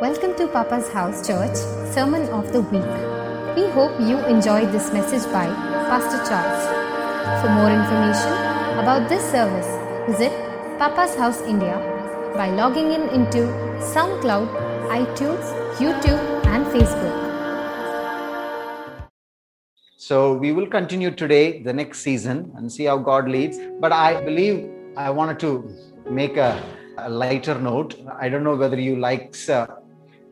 Welcome to Papa's House Church Sermon of the Week. We hope you enjoyed this message by Pastor Charles. For more information about this service, visit Papa's House India by logging in into SoundCloud, iTunes, YouTube, and Facebook. So we will continue today, the next season, and see how God leads. But I believe I wanted to make a, a lighter note. I don't know whether you likes uh,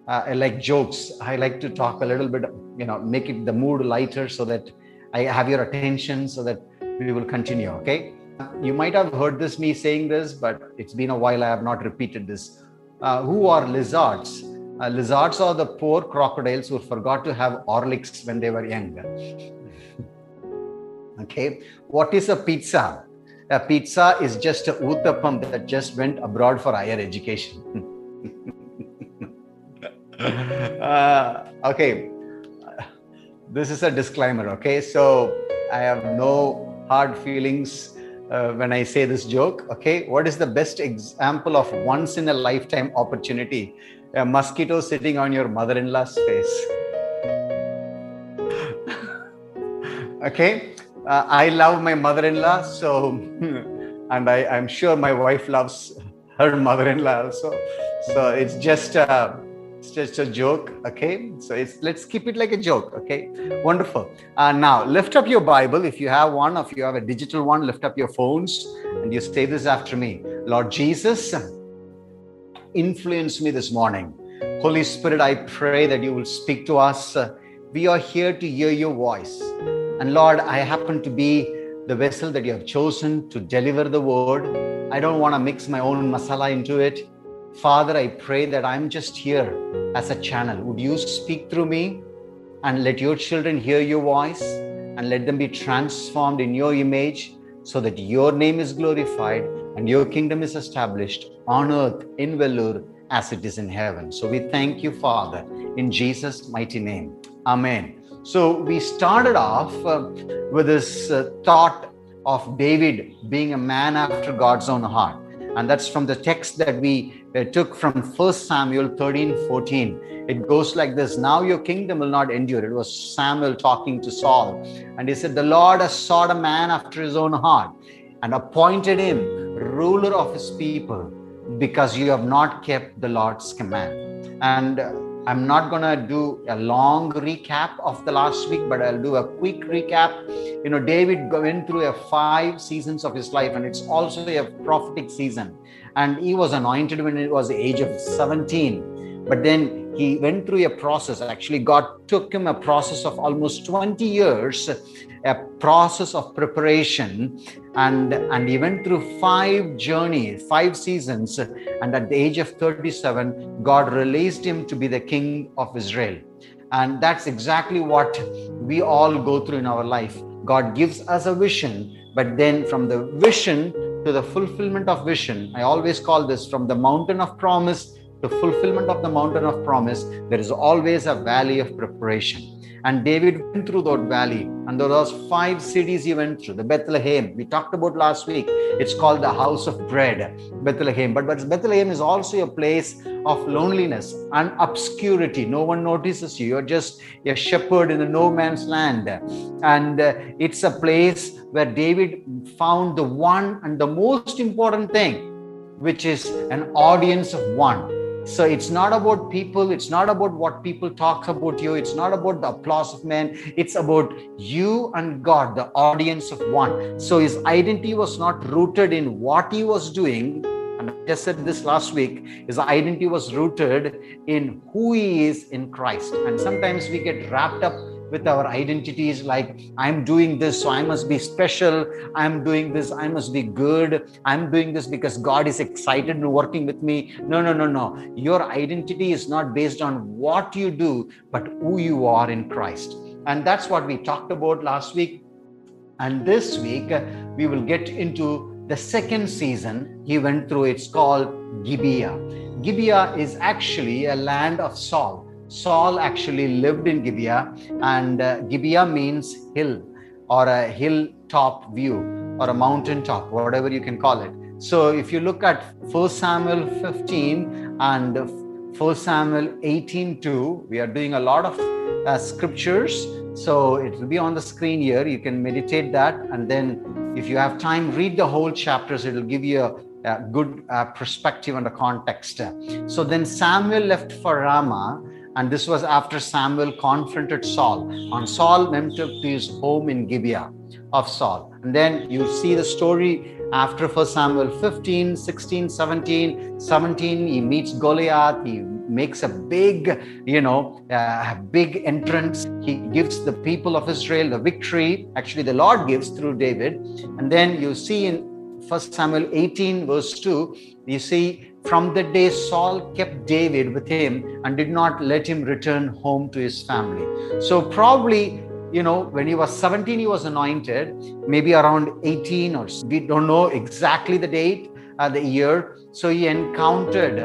uh, like jokes. I like to talk a little bit, you know, make it the mood lighter so that I have your attention, so that we will continue. Okay. You might have heard this me saying this, but it's been a while. I have not repeated this. Uh, who are lizards? Uh, lizards are the poor crocodiles who forgot to have Horlicks when they were young. okay, what is a pizza? A pizza is just a uttapam that just went abroad for higher education. uh, okay, this is a disclaimer. Okay, so I have no hard feelings uh, when I say this joke. Okay, what is the best example of once in a lifetime opportunity? A mosquito sitting on your mother in law's face. okay, uh, I love my mother in law, so, and I, I'm sure my wife loves her mother in law also. So it's just. Uh, it's just a joke okay? So it's let's keep it like a joke okay? Wonderful. Uh, now lift up your bible. If you have one if you have a digital one lift up your phones and you say this after me. Lord jesus influence me this morning. Holy spirit i pray that you will speak to us. We are here to hear your voice. And lord i happen to be the vessel that you have chosen to deliver the word. I don't want to mix my own masala into it Father, I pray that I'm just here as a channel. Would you speak through me and let your children hear your voice and let them be transformed in your image so that your name is glorified and your kingdom is established on earth in Vellore as it is in heaven. So we thank you, Father, in Jesus' mighty name. Amen. So we started off uh, with this uh, thought of David being a man after God's own heart and that's from the text that we uh, took from 1 Samuel 13 14. It goes like this Now your kingdom will not endure. It was Samuel talking to Saul. And he said, The Lord has sought a man after his own heart and appointed him ruler of his people because you have not kept the Lord's command. And uh, I'm not going to do a long recap of the last week, but I'll do a quick recap. You know, David went through a five seasons of his life, and it's also a prophetic season. And he was anointed when he was the age of 17. But then he went through a process. Actually, God took him a process of almost 20 years, a process of preparation. And and he went through five journeys five seasons. And at the age of 37 god released him to be the king of israel. And that's exactly what we all go through in our life. God gives us a vision but then from the vision to the fulfillment of vision i always call this from the mountain of promise to fulfillment of the mountain of promise there is always a valley of preparation and David went through that valley, and there was five cities he went through. The Bethlehem, we talked about last week. It's called the house of bread, Bethlehem. But, but Bethlehem is also a place of loneliness and obscurity. No one notices you. You're just a shepherd in a no man's land. And uh, it's a place where David found the one and the most important thing, which is an audience of one so it's not about people, it's not about what people talk about you, it's not about the applause of men, it's about you and God, the audience of one. So his identity was not rooted in what he was doing. And I just said this last week, his identity was rooted in who he is in Christ. And sometimes we get wrapped up with our identities like i'm doing this so i must be special. I'm doing this i must be good. I'm doing this because god is excited and working with me. No no no no. Your identity is not based on what you do but who you are in christ. And that's what we talked about last week. And this week we will get into the second season. He went through it's called gibeah. Gibeah is actually a land of saul Saul actually lived in Gibeah, and uh, Gibeah means hill or a hilltop view or a mountain top, whatever you can call it. So if you look at 1 Samuel 15 and 1 Samuel 18 2. We are doing a lot of uh, scriptures. So it will be on the screen here. You can meditate that. And then, if you have time, read the whole chapters. It will give you a, a good uh, perspective and a context. So then Samuel left for Ramah. And this was after Samuel confronted Saul. And Saul went to his home in Gibeah of Saul. And then you see the story after 1 Samuel 15, 16, 17. 17, he meets Goliath. He makes a big, you know, uh, big entrance. He gives the people of Israel the victory. Actually, the Lord gives through David. And then you see in 1 Samuel 18, verse 2, you see, from the day Saul kept David with him and did not let him return home to his family. So, probably you know, when he was 17, he was anointed, maybe around 18 or we don't know exactly the date, uh, the year. So he encountered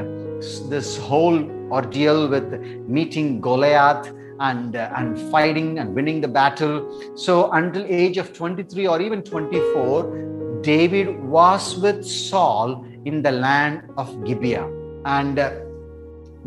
this whole ordeal with meeting Goliath and uh, and fighting and winning the battle. So until age of 23 or even 24, David was with Saul in the land of Gibeah, and uh,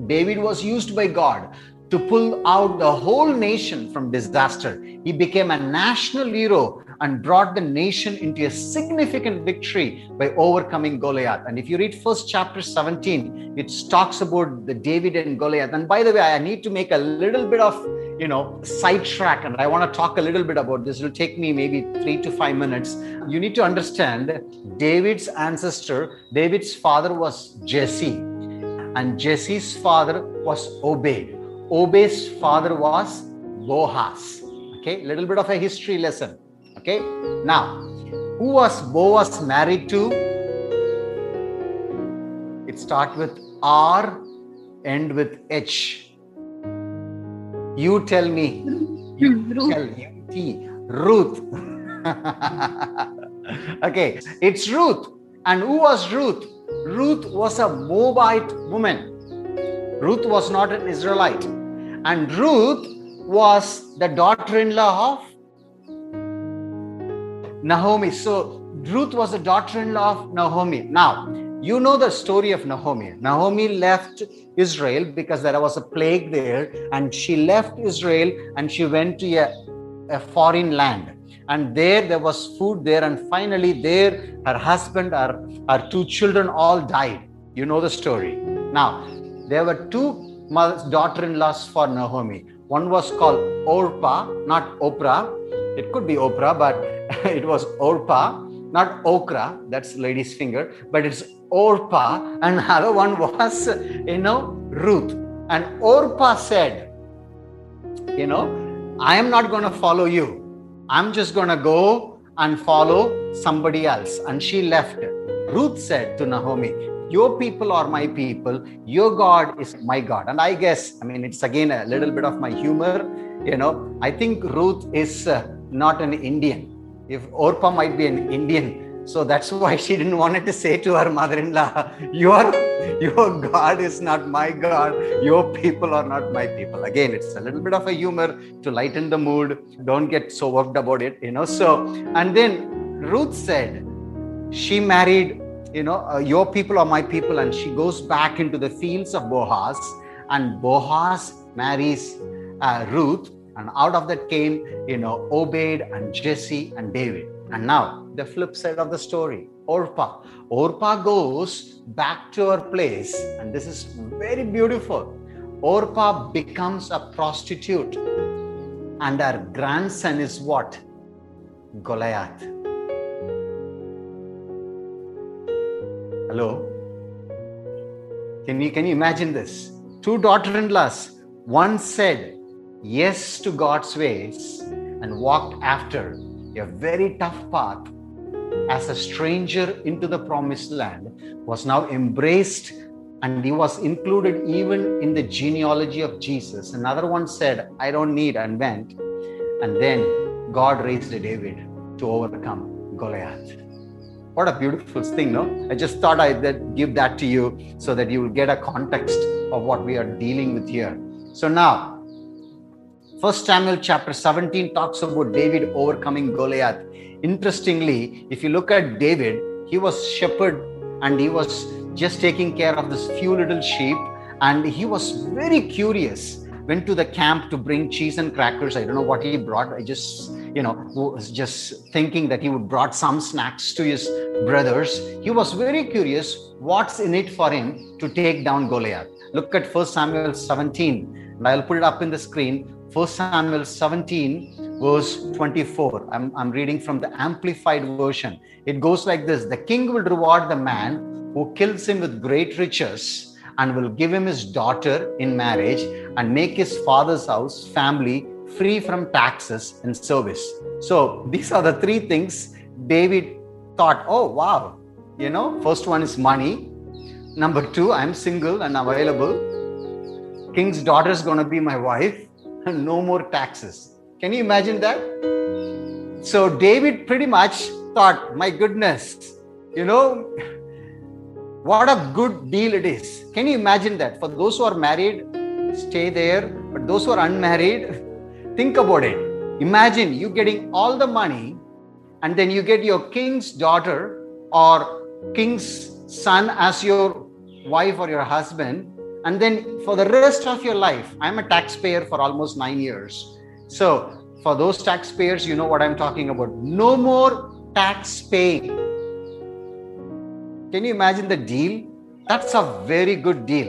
David was used by God to pull out the whole nation from disaster. He became a national hero and brought the nation into a significant victory by overcoming Goliath. And if you read first chapter 17, it talks about the David and Goliath. And by the way, I need to make a little bit of you know sidetrack and i want to talk a little bit about this it'll take me maybe three to five minutes you need to understand david's ancestor david's father was jesse and jesse's father was obed Obed's father was Boaz. Okay, little bit of a history lesson. Okay, now who was Boaz married to? It starts with R, end with H. You tell me. You Ruth. tell me. Ruth. okay, it's Ruth. And who was Ruth? Ruth was a Moabite woman. Ruth was not an Israelite. And Ruth was the daughter in law of Naomi. So Ruth was the daughter in law of Naomi. Now, you know the story of Naomi. Naomi left Israel because there was a plague there, and she left Israel and she went to a, a foreign land. And there, there was food there, and finally, there, her husband, her, her two children all died. You know the story. Now, there were two daughter-in-laws for Naomi. One was called Orpah, not Oprah. It could be Oprah, but it was Orpah, not Okra. That's lady's finger, but it's Orpah, And other one was, you know, Ruth. And Orpah said, you know, I am not going to follow you. I'm just going to go and follow somebody else. And she left. Ruth said to Naomi, your people are my people your god is my god and i guess i mean it's again a little bit of my humor you know i think ruth is uh, not an indian if Orpah might be an indian so that's why she didn't want to say to her mother-in-law your your god is not my god your people are not my people again it's a little bit of a humor to lighten the mood don't get so worked about it you know so and then ruth said she married you know, uh, your people are my people. And she goes back into the fields of Boaz, and Boaz marries uh, Ruth. And out of that came, you know, Obed and Jesse and David. And now the flip side of the story Orpah. Orpah goes back to her place, and this is very beautiful. Orpah becomes a prostitute, and her grandson is what? Goliath. Hello? Can you, can you imagine this? Two daughter in laws. One said yes to God's ways and walked after a very tough path as a stranger into the promised land, was now embraced and he was included even in the genealogy of Jesus. Another one said, I don't need, and went. And then God raised David to overcome Goliath. What a beautiful thing, no? I just thought I'd give that to you so that you will get a context of what we are dealing with here. So now, First Samuel chapter 17 talks about David overcoming Goliath. Interestingly, if you look at David, he was shepherd and he was just taking care of this few little sheep and he was very curious. Went to the camp to bring cheese and crackers. I don't know what he brought. I just, you know, was just thinking that he would brought some snacks to his brothers. He was very curious what's in it for him to take down Goliath. Look at 1 Samuel 17, and I'll put it up in the screen. 1 Samuel 17, verse 24. I'm, I'm reading from the Amplified Version. It goes like this The king will reward the man who kills him with great riches and will give him his daughter in marriage and make his father's house, family free from taxes and service. So these are the three things David thought, oh, wow. You know, first one is money. Number two, I'm single and available. King's daughter is going to be my wife no more taxes. Can you imagine that? So David pretty much thought, my goodness, you know, what a good deal it is. Can you imagine that? For those who are married, stay there. But those who are unmarried, think about it. Imagine you getting all the money and then you get your king's daughter or king's son as your wife or your husband. And then for the rest of your life, I'm a taxpayer for almost nine years. So for those taxpayers, you know what I'm talking about. No more tax paying can you imagine the deal? That's a very good deal.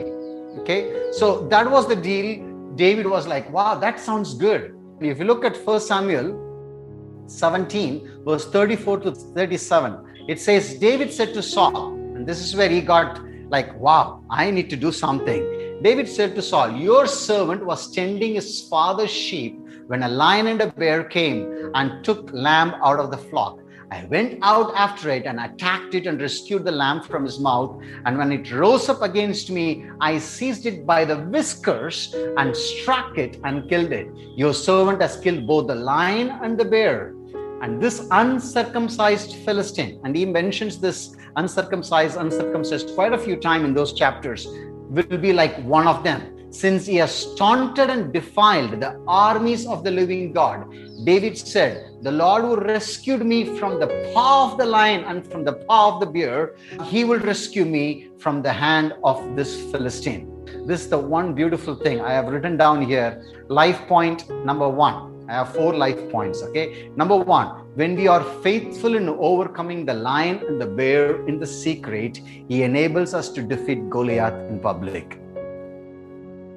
Okay. So that was the deal. David was like, wow, that sounds good. If you look at 1 Samuel 17, verse 34 to 37, it says, David said to Saul, and this is where he got like, wow, I need to do something. David said to Saul, Your servant was tending his father's sheep when a lion and a bear came and took lamb out of the flock. I went out after it and attacked it and rescued the lamb from his mouth. And when it rose up against me, I seized it by the whiskers and struck it and killed it. Your servant has killed both the lion and the bear. And this uncircumcised Philistine, and he mentions this uncircumcised, uncircumcised quite a few times in those chapters, will be like one of them since he has taunted and defiled the armies of the living God. David said, The Lord who rescued me from the paw of the lion and from the paw of the bear, he will rescue me from the hand of this Philistine. This is the one beautiful thing I have written down here. Life point number one. I have four life points. Okay. Number one, when we are faithful in overcoming the lion and the bear in the secret, he enables us to defeat Goliath in public.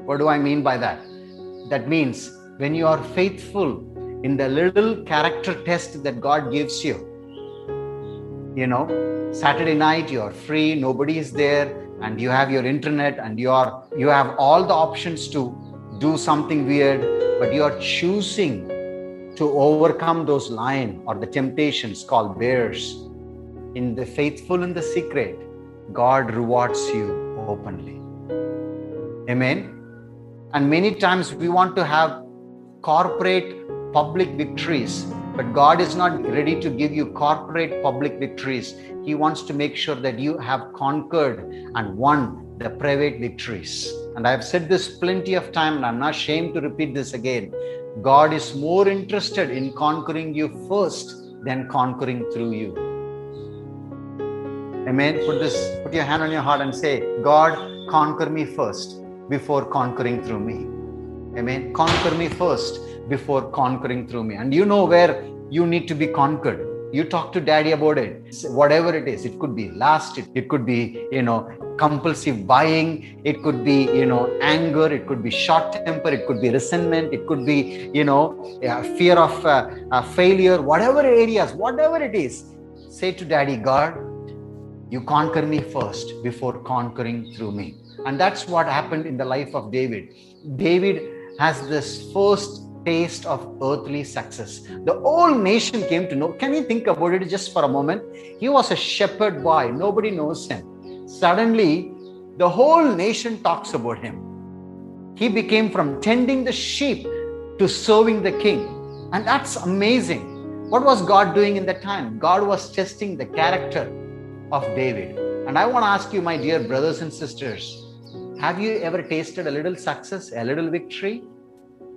What do I mean by that? That means when you are faithful in the little character test that God gives you, you know, Saturday night you are free, nobody is there, and you have your internet and you are you have all the options to do something weird, but you are choosing to overcome those lion or the temptations called bears. In the faithful in the secret, God rewards you openly. Amen. And many times we want to have corporate public victories, but God is not ready to give you corporate public victories. He wants to make sure that you have conquered and won the private victories. And I've said this plenty of time, and I'm not ashamed to repeat this again. God is more interested in conquering you first than conquering through you. Amen. Put this, put your hand on your heart and say, God, conquer me first before conquering through me. Amen. Conquer me first before conquering through me. And you know where you need to be conquered. You talk to daddy about it. Whatever it is, it could be lust, it could be, you know, compulsive buying, it could be, you know, anger, it could be short temper, it could be resentment, it could be, you know, fear of uh, uh, failure, whatever areas, whatever it is. Say to daddy, God, you conquer me first before conquering through me. And that's what happened in the life of David. David has this first taste of earthly success. The whole nation came to know. Can you think about it just for a moment? He was a shepherd boy, nobody knows him. Suddenly, the whole nation talks about him. He became from tending the sheep to serving the king. And that's amazing. What was God doing in that time? God was testing the character of David. And I want to ask you, my dear brothers and sisters, have you ever tasted a little success, a little victory?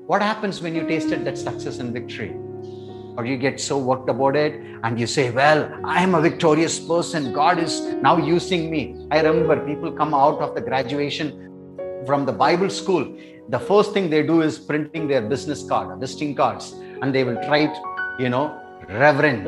What happens when you tasted that success and victory? Or you get so worked about it and you say, Well, I am a victorious person. God is now using me. I remember people come out of the graduation from the Bible school, the first thing they do is printing their business card, or visiting cards, and they will write, you know, reverend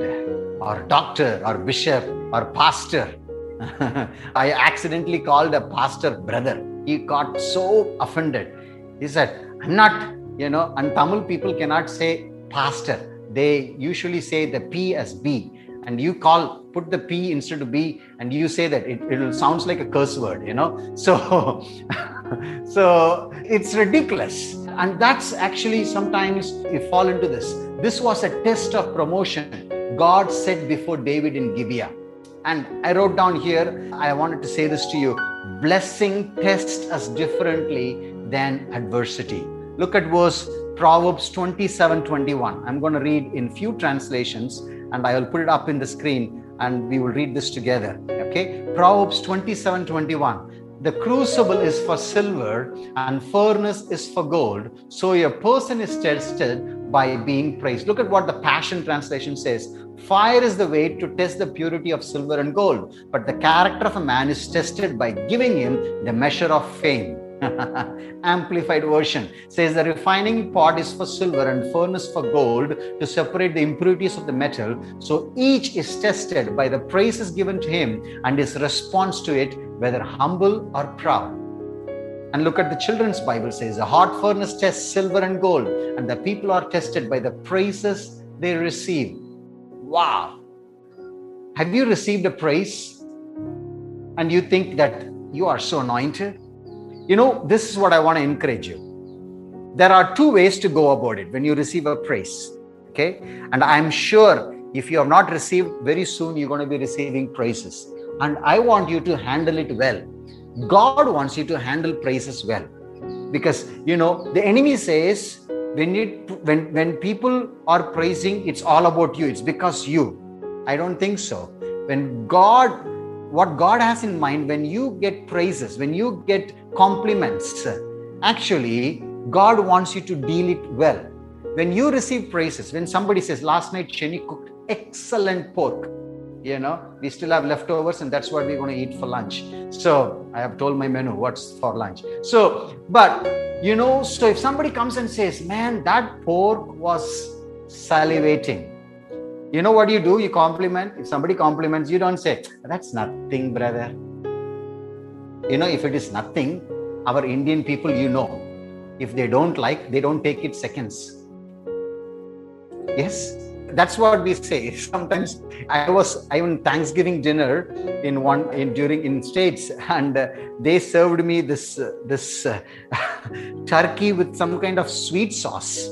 or doctor or bishop or pastor. I accidentally called a pastor brother. He got so offended. He said, I'm not, you know, and Tamil people cannot say pastor. They usually say the P as B. And you call, put the P instead of B, and you say that it, it sounds like a curse word, you know. So, so it's ridiculous. And that's actually sometimes you fall into this. This was a test of promotion God said before David in Gibeah. And I wrote down here, I wanted to say this to you blessing tests us differently than adversity. Look at verse Proverbs 27 21. I'm going to read in few translations and I will put it up in the screen and we will read this together. Okay. Proverbs 27 21. The crucible is for silver and furnace is for gold. So a person is tested by being praised. Look at what the Passion Translation says Fire is the way to test the purity of silver and gold, but the character of a man is tested by giving him the measure of fame. Amplified version says the refining pot is for silver and furnace for gold to separate the impurities of the metal. So each is tested by the praises given to him and his response to it, whether humble or proud. And look at the children's Bible says a hot furnace tests silver and gold, and the people are tested by the praises they receive. Wow. Have you received a praise and you think that you are so anointed? You know, this is what I want to encourage you. There are two ways to go about it when you receive a praise. Okay. And I'm sure if you have not received, very soon you're going to be receiving praises. And I want you to handle it well. God wants you to handle praises well. Because, you know, the enemy says, when you when when people are praising it's all about you it's because you i don't think so when god what god has in mind when you get praises when you get compliments. Actually god wants you to deal it well. When you receive praises when somebody says last night Shani cooked excellent pork you know we still have leftovers and that's what we're going to eat for lunch. So i have told my menu what's for lunch? So but you know so if somebody comes and says man that pork was salivating. You know what you do? You compliment. If somebody compliments you don't say that's nothing brother you know if it is nothing our indian people you know if they don't like they don't take it seconds. Yes? That's what we say. Sometimes i was i in thanksgiving dinner in one in during in states and uh, they served me this uh, this uh, turkey with some kind of sweet sauce.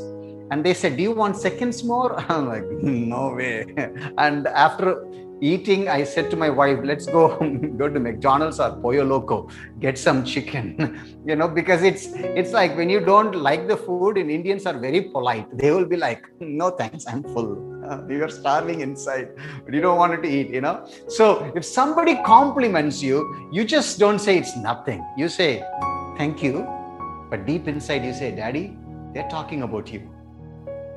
And they said do you want seconds more? I'm like no way. And after eating, I said to my wife, let's go go to McDonald's or Pollo Loco, get some chicken. you know, because it's it's like when you don't like the food, and Indians are very polite. They will be like, no thanks, I'm full. You are starving inside, but you don't want to eat, you know. So if somebody compliments you, you just don't say it's nothing. You say, thank you. But deep inside you say, Daddy, they're talking about you.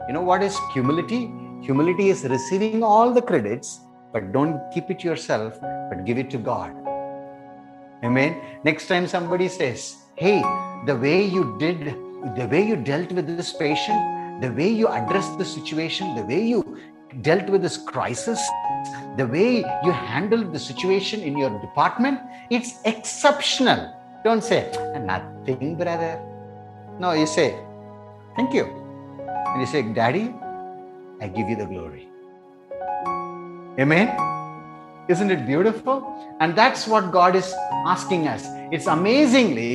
You know what is humility? Humility is receiving all the credits but don't keep it yourself, but give it to God. Amen. Next time somebody says, Hey, the way you did, the way you dealt with this patient, the way you addressed the situation, the way you dealt with this crisis, the way you handled the situation in your department, it's exceptional. Don't say, nothing, brother. No, you say, thank you. And you say, Daddy, I give you the glory. Amen. Isn't it beautiful? And that's what God is asking us. It's amazingly,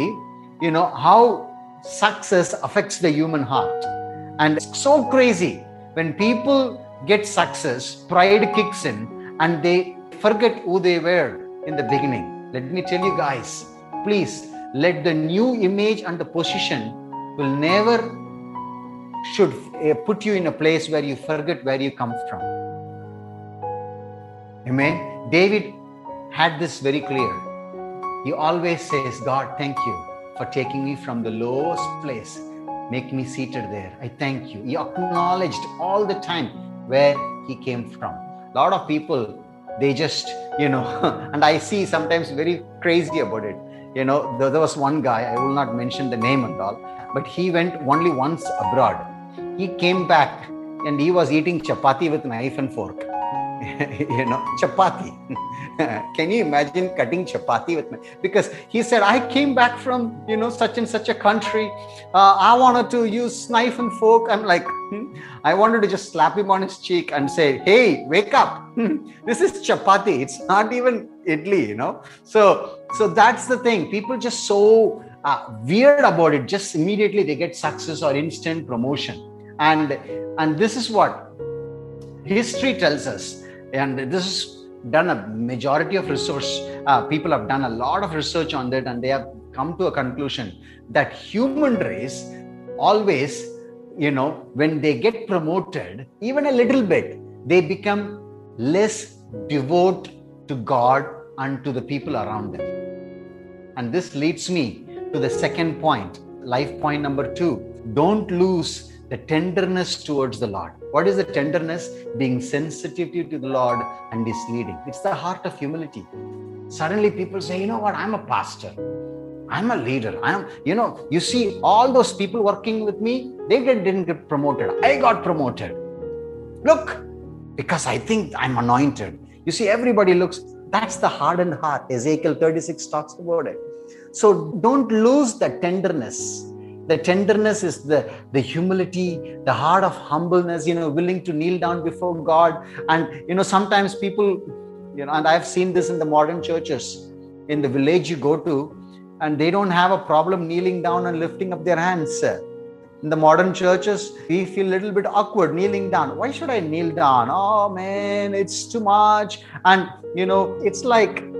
you know, how success affects the human heart. And it's so crazy when people get success, pride kicks in, and they forget who they were in the beginning. Let me tell you guys, please let the new image and the position will never should eh, put you in a place where you forget where you come from Amen. David had this very clear. He always says, God, thank you for taking me from the lowest place, make me seated there. I thank you. He acknowledged all the time where he came from. A lot of people, they just, you know, and I see sometimes very crazy about it. you know, there, was one guy, I will not mention the name and all, but he went only once abroad. He came back and he was eating chapati with knife and fork. you know, chapati. Can you imagine cutting chapati with me? Because he said, I came back from, you know, such and such a country. Uh, I wanted to use knife and fork. I'm like, hmm? I wanted to just slap him on his cheek and say, hey, wake up. this is chapati. It's not even idli, you know. So, so that's the thing. People just so uh, weird about it. Just immediately they get success or instant promotion. And, and this is what history tells us and this is done a majority of research uh, people have done a lot of research on that and they have come to a conclusion that human race always you know when they get promoted even a little bit they become less devote to god and to the people around them. And this leads me to the second point life point number 2 don't lose the tenderness towards the Lord. What is the tenderness? Being sensitive to the Lord and His leading. It's the heart of humility. Suddenly people say, you know what, I'm a pastor. I'm a leader. I'm, you know, you see all those people working with me, they didn't get promoted. I got promoted. Look, because I think I'm anointed. You see, everybody looks, that's the hardened heart. Ezekiel 36 talks about it. So don't lose the tenderness the tenderness is the the humility the heart of humbleness you know willing to kneel down before god. And you know sometimes people you know and i've seen this in the modern churches. In the village you go to and they don't have a problem kneeling down and lifting up their hands in the modern churches we feel a little bit awkward kneeling down. Why should i kneel down? Oh man it's too much. And you know it's like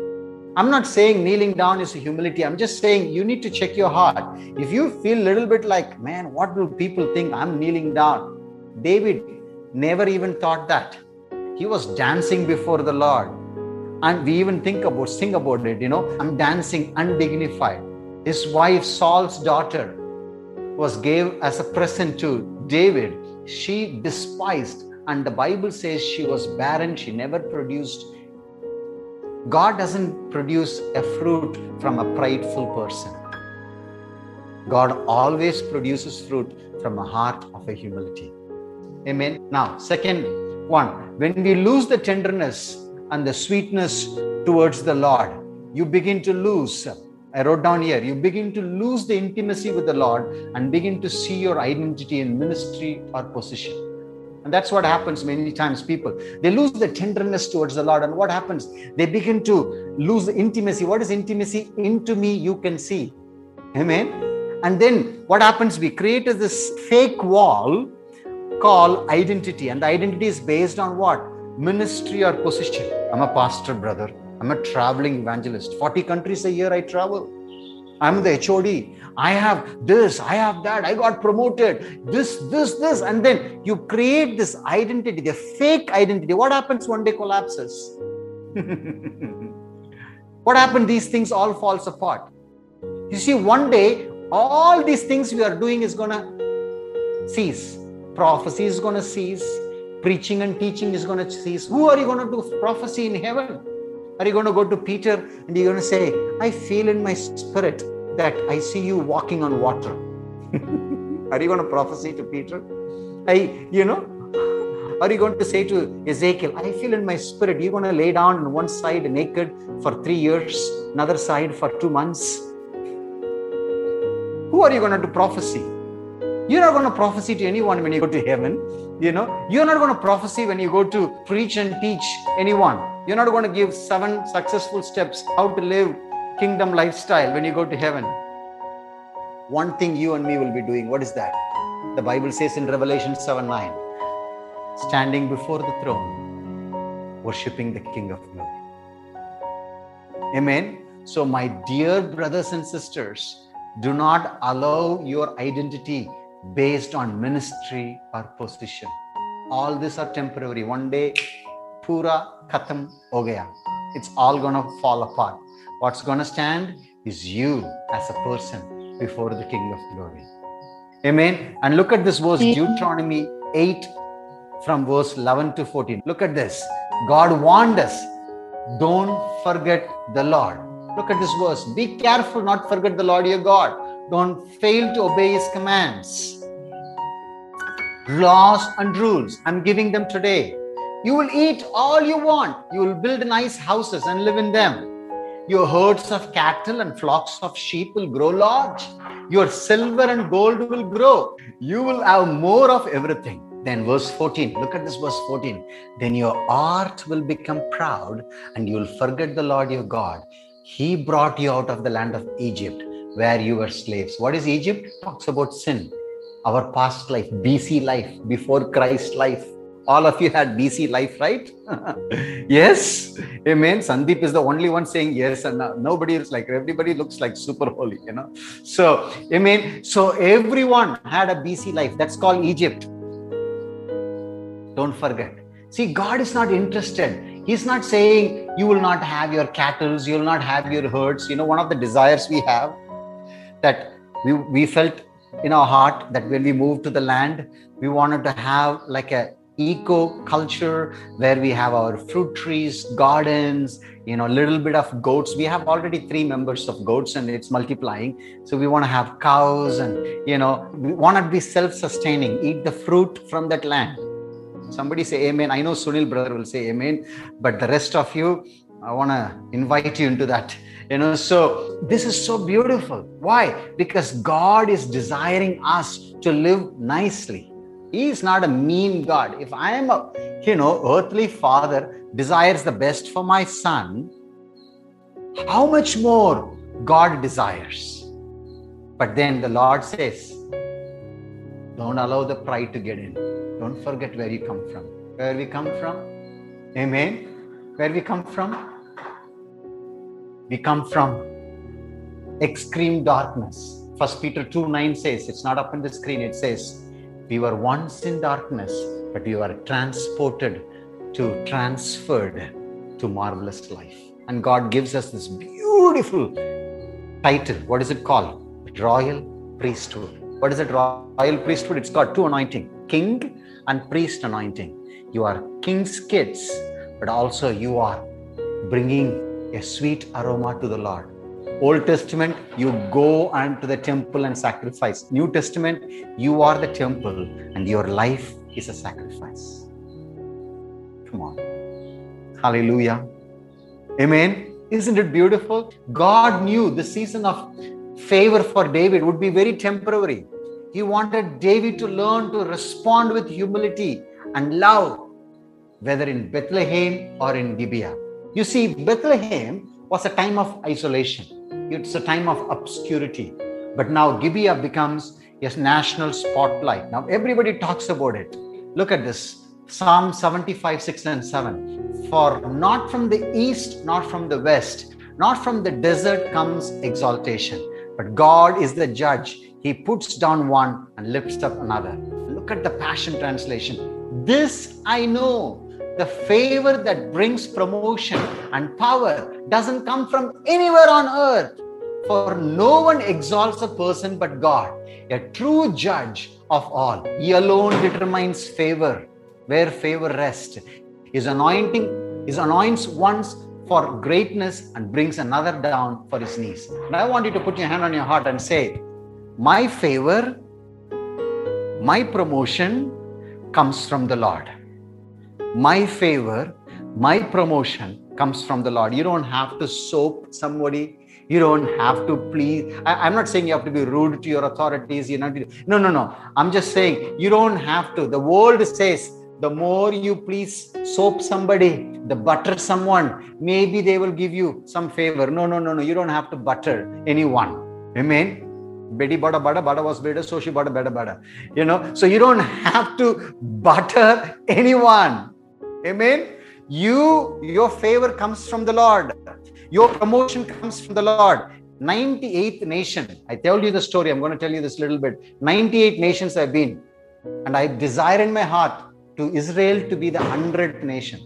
I'm not saying kneeling down is humility. I'm just saying you need to check your heart. If you feel a little bit like, man, what will people think I'm kneeling down? David never even thought that. He was dancing before the Lord. And we even think about, sing about it, you know, I'm dancing undignified. His wife, Saul's daughter, was gave as a present to David. She despised, and the Bible says she was barren, she never produced God doesn't produce a fruit from a prideful person. God always produces fruit from a heart of a humility. Amen. Now, second one, when we lose the tenderness and the sweetness towards the Lord, you begin to lose. I wrote down here, you begin to lose the intimacy with the Lord and begin to see your identity in ministry or position. And that's what happens many times. People they lose the tenderness towards the Lord, and what happens? They begin to lose the intimacy. What is intimacy? Into me you can see. Amen. And then what happens? We create this fake wall called identity, and the identity is based on what? Ministry or position. I'm a pastor, brother. I'm a traveling evangelist. 40 countries a year I travel. I'm the HOD. I have this, I have that, I got promoted, this, this, this. And then you create this identity, the fake identity. What happens one day collapses? what happened? These things all falls apart. You see, one day, all these things we are doing is going to cease. Prophecy is going to cease. Preaching and teaching is going to cease. Who are you going to do prophecy in heaven? Are you going to go to Peter and you're going to say, I feel in my spirit that I see you walking on water. are you going to prophesy to Peter? I, you know, are you going to say to Ezekiel, I feel in my spirit, you're going to lay down on one side naked for three years, another side for two months? Who are you going to do prophecy? You're not going to prophecy to anyone when you go to heaven. You know, you're not going to prophecy when you go to preach and teach anyone. You're not going to give seven successful steps how to live kingdom lifestyle when you go to heaven. One thing you and me will be doing. What is that? The Bible says in Revelation 7 9, standing before the throne, worshiping the King of glory. Amen. So, my dear brothers and sisters, do not allow your identity based on ministry or position. All these are temporary. One day, pura khatam ho. It's all gonna fall apart. What's going to stand is you as a person before the King of Glory. Amen. And look at this verse, Deuteronomy 8 from verse 11 to 14. Look at this. God warned us don't forget the Lord. Look at this verse. Be careful, not forget the Lord your God. Don't fail to obey his commands. Laws and rules. I'm giving them today. You will eat all you want. You will build nice houses and live in them. Your herds of cattle and flocks of sheep will grow large. Your silver and gold will grow. You will have more of everything. Then, verse 14, look at this verse 14. Then your heart will become proud and you will forget the Lord your God. He brought you out of the land of Egypt where you were slaves. What is Egypt? Talks about sin, our past life, BC life, before Christ life. All of you had BC life, right? yes. Amen. Sandeep is the only one saying yes, and nobody is like, everybody looks like super holy, you know. So, amen. So, everyone had a BC life. That's called Egypt. Don't forget. See, God is not interested. He's not saying you will not have your cattle, you will not have your herds. You know, one of the desires we have that we, we felt in our heart that when we moved to the land, we wanted to have like a eco culture where we have our fruit trees, gardens, you know, a little bit of goats. We have already three members of goats and it's multiplying. So we want to have cows and, you know, we want to be self sustaining, eat the fruit from that land. Somebody say amen. I know Sunil brother will say amen, but the rest of you, I want to invite you into that. You know, so this is so beautiful. Why? Because God is desiring us to live nicely. He is not a mean God. If I am a, you know, earthly father desires the best for my son, how much more God desires? But then the Lord says, don't allow the pride to get in. Don't forget where you come from. Where we come from? Amen. Where we come from? We come from extreme darkness. First Peter 2 9 says, it's not up in the screen, it says, We were once in darkness, but we were transported to transferred to marvelous life. And God gives us this beautiful title. What is it called? Royal priesthood what is it? Royal priesthood. It's got two anointing king and priest anointing. You are king's kids, but also you are bringing a sweet aroma to the Lord. Old Testament, you go unto the temple and sacrifice. New Testament, you are the temple and your life is a sacrifice. Come on. Hallelujah. Amen. Isn't it beautiful? God knew the season of favor for David would be very temporary. He wanted David to learn to respond with humility and love, whether in Bethlehem or in Gibeah. You see, Bethlehem was a time of isolation, it's a time of obscurity. But now Gibeah becomes a national spotlight. Now everybody talks about it. Look at this Psalm 75, 6 and 7. For not from the east, not from the west, not from the desert comes exaltation but God is the judge. He puts down one and lifts up another. Look at the Passion Translation. This I know the favor that brings promotion and power doesn't come from anywhere on earth. For no one exalts a person but God, a true judge of all. He alone determines favor, where favor rests. His anointing, his anoints ones for greatness and brings another down for his knees. And I want you to put your hand on your heart and say, My favor, my promotion comes from the Lord. My favor, my promotion comes from the Lord. You don't have to soap somebody. You don't have to please. I, am not saying you have to be rude to your authorities. You know, no, no, no. I'm just saying you don't have to. The world says the more you please soap somebody, the butter someone, maybe they will give you some favor. No, no, no, no. You don't have to butter anyone. Amen. Betty bought a butter, butter was better, so she bought a better butter. You know, so you don't have to butter anyone. Amen. You, your favor comes from the Lord. Your promotion comes from the Lord. 98th nation. I told you the story. I'm going to tell you this little bit. 98 nations I've been. And I desire in my heart to Israel to be the 100th nation.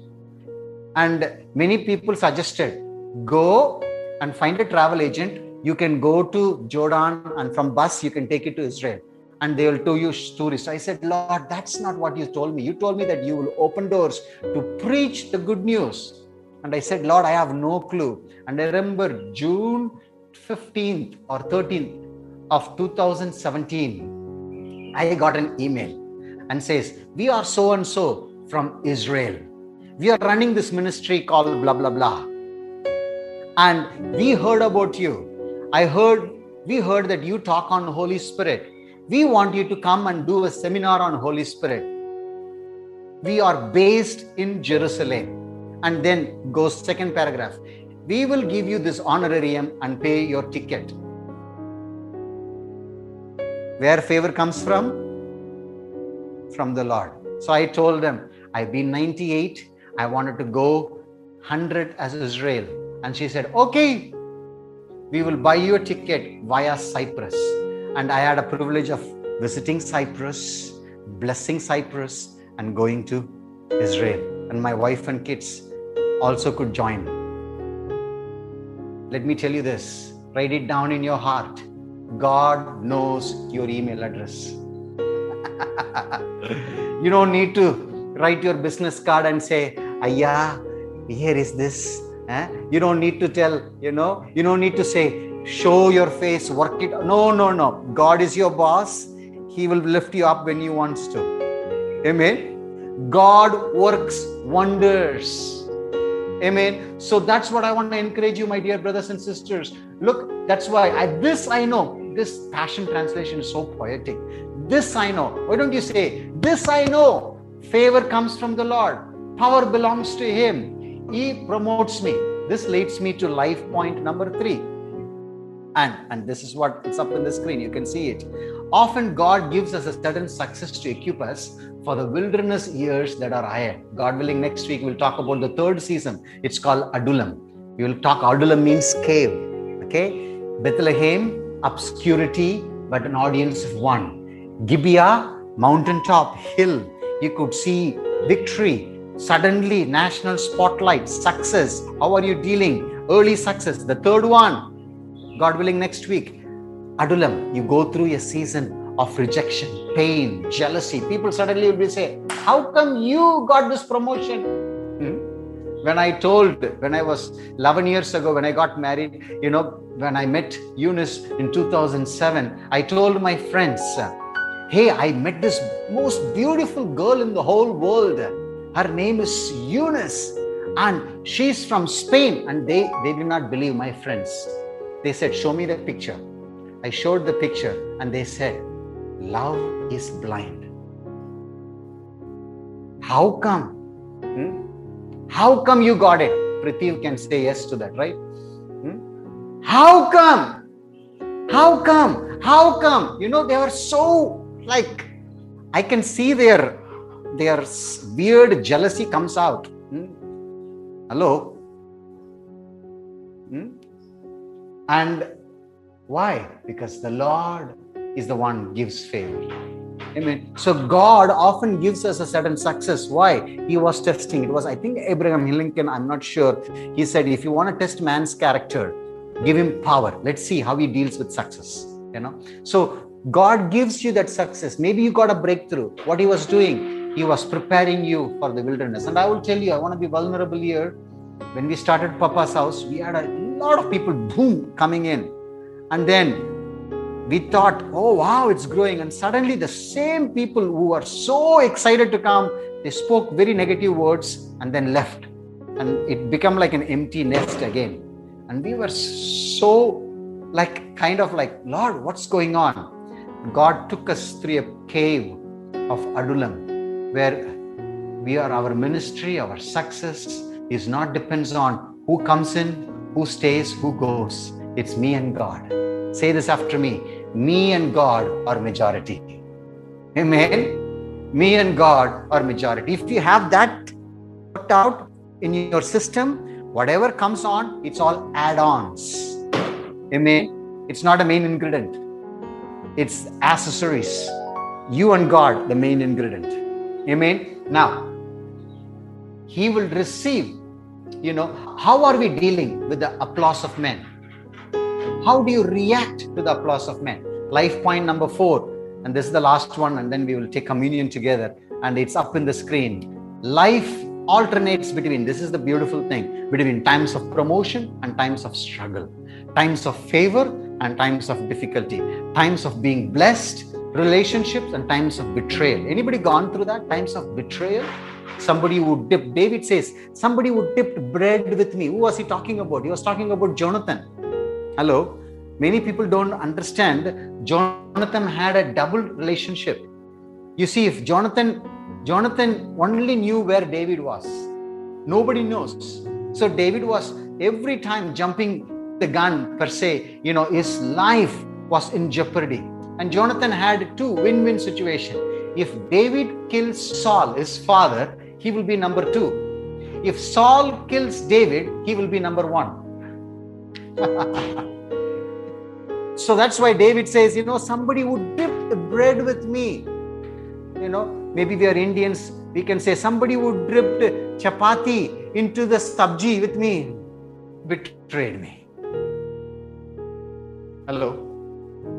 And many people suggested go and find a travel agent. You can go to Jordan and from bus you can take it to Israel and they will tell you stories. I said, Lord, that's not what you told me. You told me that you will open doors to preach the good news. And I said, Lord, I have no clue. And I remember June 15th or 13th of 2017, I got an email and says, We are so and so from Israel. We are running this ministry called blah blah blah. And we heard about you. I heard, we heard that you talk on Holy Spirit. We want you to come and do a seminar on Holy Spirit. We are based in Jerusalem. And then goes second paragraph. We will give you this honorarium and pay your ticket. Where favor comes from? From the Lord. So I told them, I've been 98. I wanted to go 100 as Israel. And she said, Okay, we will buy you a ticket via Cyprus. And I had a privilege of visiting Cyprus, blessing Cyprus, and going to Israel. And my wife and kids also could join. Let me tell you this write it down in your heart. God knows your email address. you don't need to write your business card and say, Aya, here is this. Eh? You don't need to tell, you know, you don't need to say, show your face, work it. No, no, no. God is your boss. He will lift you up when He wants to. Amen. God works wonders. Amen. So that's what I want to encourage you, my dear brothers and sisters. Look, that's why I, this I know. This Passion Translation is so poetic. This I know. Why don't you say, This I know? Favor comes from the Lord, power belongs to Him. He promotes me. This leads me to life point number three. And, and this is what it's up in the screen. You can see it. Often God gives us a certain success to equip us for the wilderness years that are ahead. God willing, next week we'll talk about the third season. It's called Adullam. We will talk, Adullam means cave. Okay? Bethlehem, obscurity, but an audience of one. Gibeah, mountaintop, hill. You could see victory, suddenly national spotlight, success. How are you dealing? Early success. The third one, God willing, next week, Adullam, you go through a season of rejection, pain, jealousy. People suddenly will be say, How come you got this promotion? Hmm? When I told, when I was 11 years ago, when I got married, you know, when I met Eunice in 2007, I told my friends, Hey, I met this most beautiful girl in the whole world. Her name is Eunice, and she's from Spain. And they, they did not believe my friends. They said, Show me the picture. I showed the picture, and they said, Love is blind. How come? Hmm? How come you got it? Pritiv can say yes to that, right? Hmm? How come? How come? How come? You know, they were so like, I can see their their weird jealousy comes out. Hmm? Hello? And why? Because the Lord is the one gives favor. Amen. So God often gives us a certain success. Why? He was testing. It was, I think, Abraham Lincoln. I'm not sure. He said, if you want to test man's character, give him power. Let's see how he deals with success. You know. So God gives you that success. Maybe you got a breakthrough. What he was doing, he was preparing you for the wilderness. And I will tell you, I want to be vulnerable here. When we started Papa's house, we had a lot of people, boom, coming in. And then we thought, oh wow, it's growing. And suddenly the same people who were so excited to come, they spoke very negative words and then left. And it became like an empty nest again. And we were so like kind of like, Lord, what's going on? God took us through a cave of Adullam, where we are our ministry, our success is not depends on who comes in, who stays, who goes. It's me and God. Say this after me. Me and God are majority. Amen. Me and God are majority. If you have that worked out in your system, whatever comes on, it's all add-ons. Amen. It's not a main ingredient. It's accessories. You and God, the main ingredient. Amen. Now, He will receive. You know, how are we dealing with the applause of men? How do you react to the applause of men? Life point number four, and this is the last one, and then we will take communion together, and it's up in the screen. Life alternates between this is the beautiful thing between times of promotion and times of struggle, times of favor and times of difficulty, times of being blessed, relationships and times of betrayal. Anybody gone through that? Times of betrayal? Somebody would dip, David says, somebody would dip bread with me. Who was he talking about? He was talking about Jonathan. Hello? Many people don't understand Jonathan had a double relationship. You see, if Jonathan Jonathan only knew where David was. Nobody knows. So David was every time jumping the gun per se, you know, his life was in jeopardy. And Jonathan had two win-win situation. If David kills Saul, his father, he will be number two. If Saul kills David, he will be number one. so that's why David says, you know, somebody would dip bread with me. You know, maybe we are Indians, we can say somebody would dip chapati into the sabji with me, betrayed me. Hello.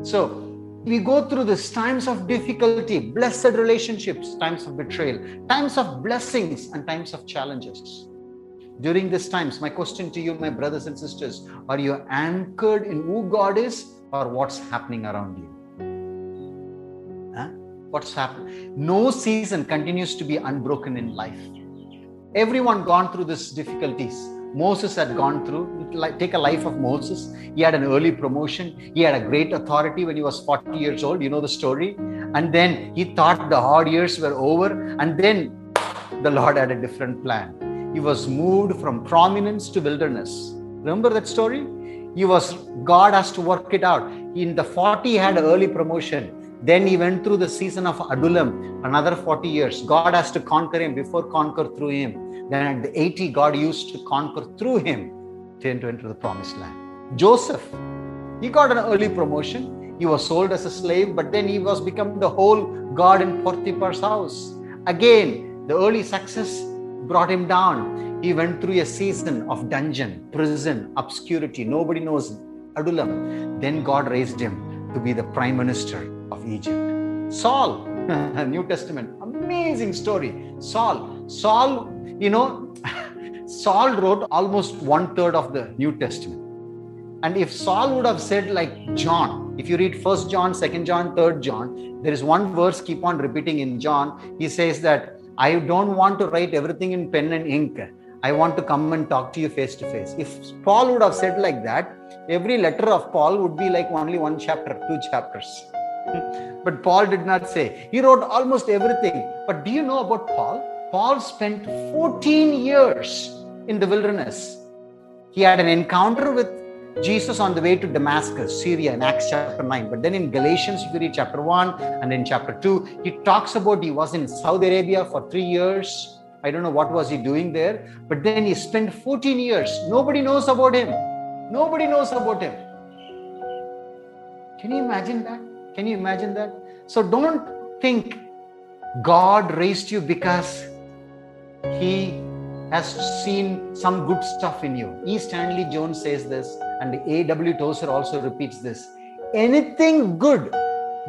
So we go through this times of difficulty, blessed relationships, times of betrayal, times of blessings, and times of challenges. During these times, my question to you, my brothers and sisters, are you anchored in who God is or what's happening around you? Huh? What's happening? No season continues to be unbroken in life. Everyone gone through these difficulties Moses had gone through. Take a life of Moses. He had an early promotion. He had a great authority when he was 40 years old. You know the story. And then he thought the hard years were over. And then the Lord had a different plan. He was moved from prominence to wilderness. Remember that story? He was, God has to work it out. In the 40, he had early promotion. Then he went through the season of Adullam, another 40 years. God has to conquer him before conquer through him. Then at the 80, God used to conquer through him to enter the promised land. Joseph, he got an early promotion. He was sold as a slave, but then he was become the whole God in Potiphar's house. Again, the early success brought him down. He went through a season of dungeon, prison, obscurity. Nobody knows Adullam. Then God raised him to be the prime minister of Egypt. Saul, New Testament, amazing story. Saul, Saul you know, Saul wrote almost one third of the New Testament. And if Saul would have said, like John, if you read First John, Second John, Third John, there is one verse keep on repeating in John. He says that I don't want to write everything in pen and ink. I want to come and talk to you face to face. If Paul would have said like that, every letter of Paul would be like only one chapter, two chapters. But Paul did not say. He wrote almost everything. But do you know about Paul? Paul spent 14 years in the wilderness. He had an encounter with Jesus on the way to Damascus, Syria, in Acts chapter 9. But then in Galatians, if you read chapter 1 and in chapter 2, he talks about he was in Saudi Arabia for three years. I don't know what was he doing there. But then he spent 14 years. Nobody knows about him. Nobody knows about him. Can you imagine that? Can you imagine that? So don't think God raised you because he has seen some good stuff in you. E. Stanley Jones says this, and A.W. Tozer also repeats this. Anything good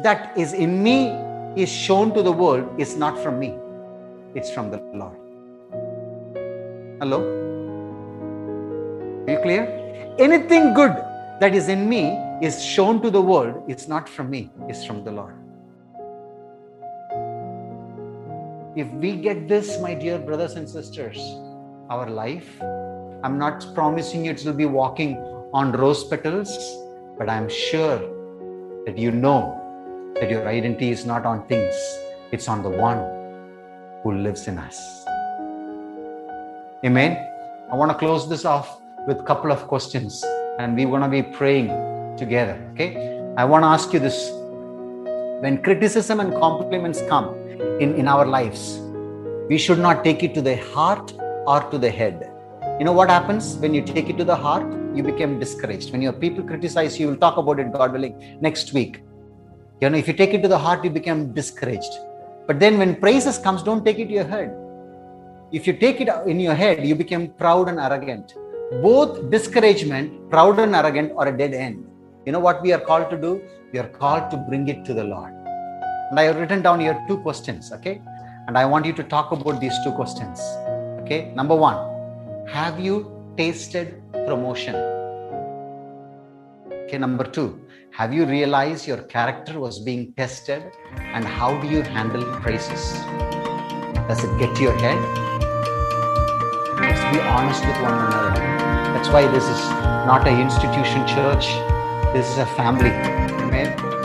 that is in me is shown to the world is not from me, it's from the Lord. Hello? Are you clear? Anything good that is in me is shown to the world, it's not from me, it's from the Lord. If we get this, my dear brothers and sisters, our life, I'm not promising you it will be walking on rose petals, but I'm sure that you know that your identity is not on things, it's on the one who lives in us. Amen. I want to close this off with a couple of questions, and we're going to be praying together. Okay. I want to ask you this when criticism and compliments come, in, in our lives, we should not take it to the heart or to the head. You know what happens when you take it to the heart? You become discouraged. When your people criticize you, will talk about it, God willing, next week. You know, if you take it to the heart, you become discouraged. But then when praises comes, don't take it to your head. If you take it in your head, you become proud and arrogant. Both discouragement, proud and arrogant, are a dead end. You know what we are called to do? We are called to bring it to the Lord. And I have written down here two questions, okay? And I want you to talk about these two questions. Okay, number one, have you tasted promotion? Okay, number two, have you realized your character was being tested and how do you handle crisis? Does it get to your head? Let's be honest with one another. That's why this is not an institution church, this is a family. Amen.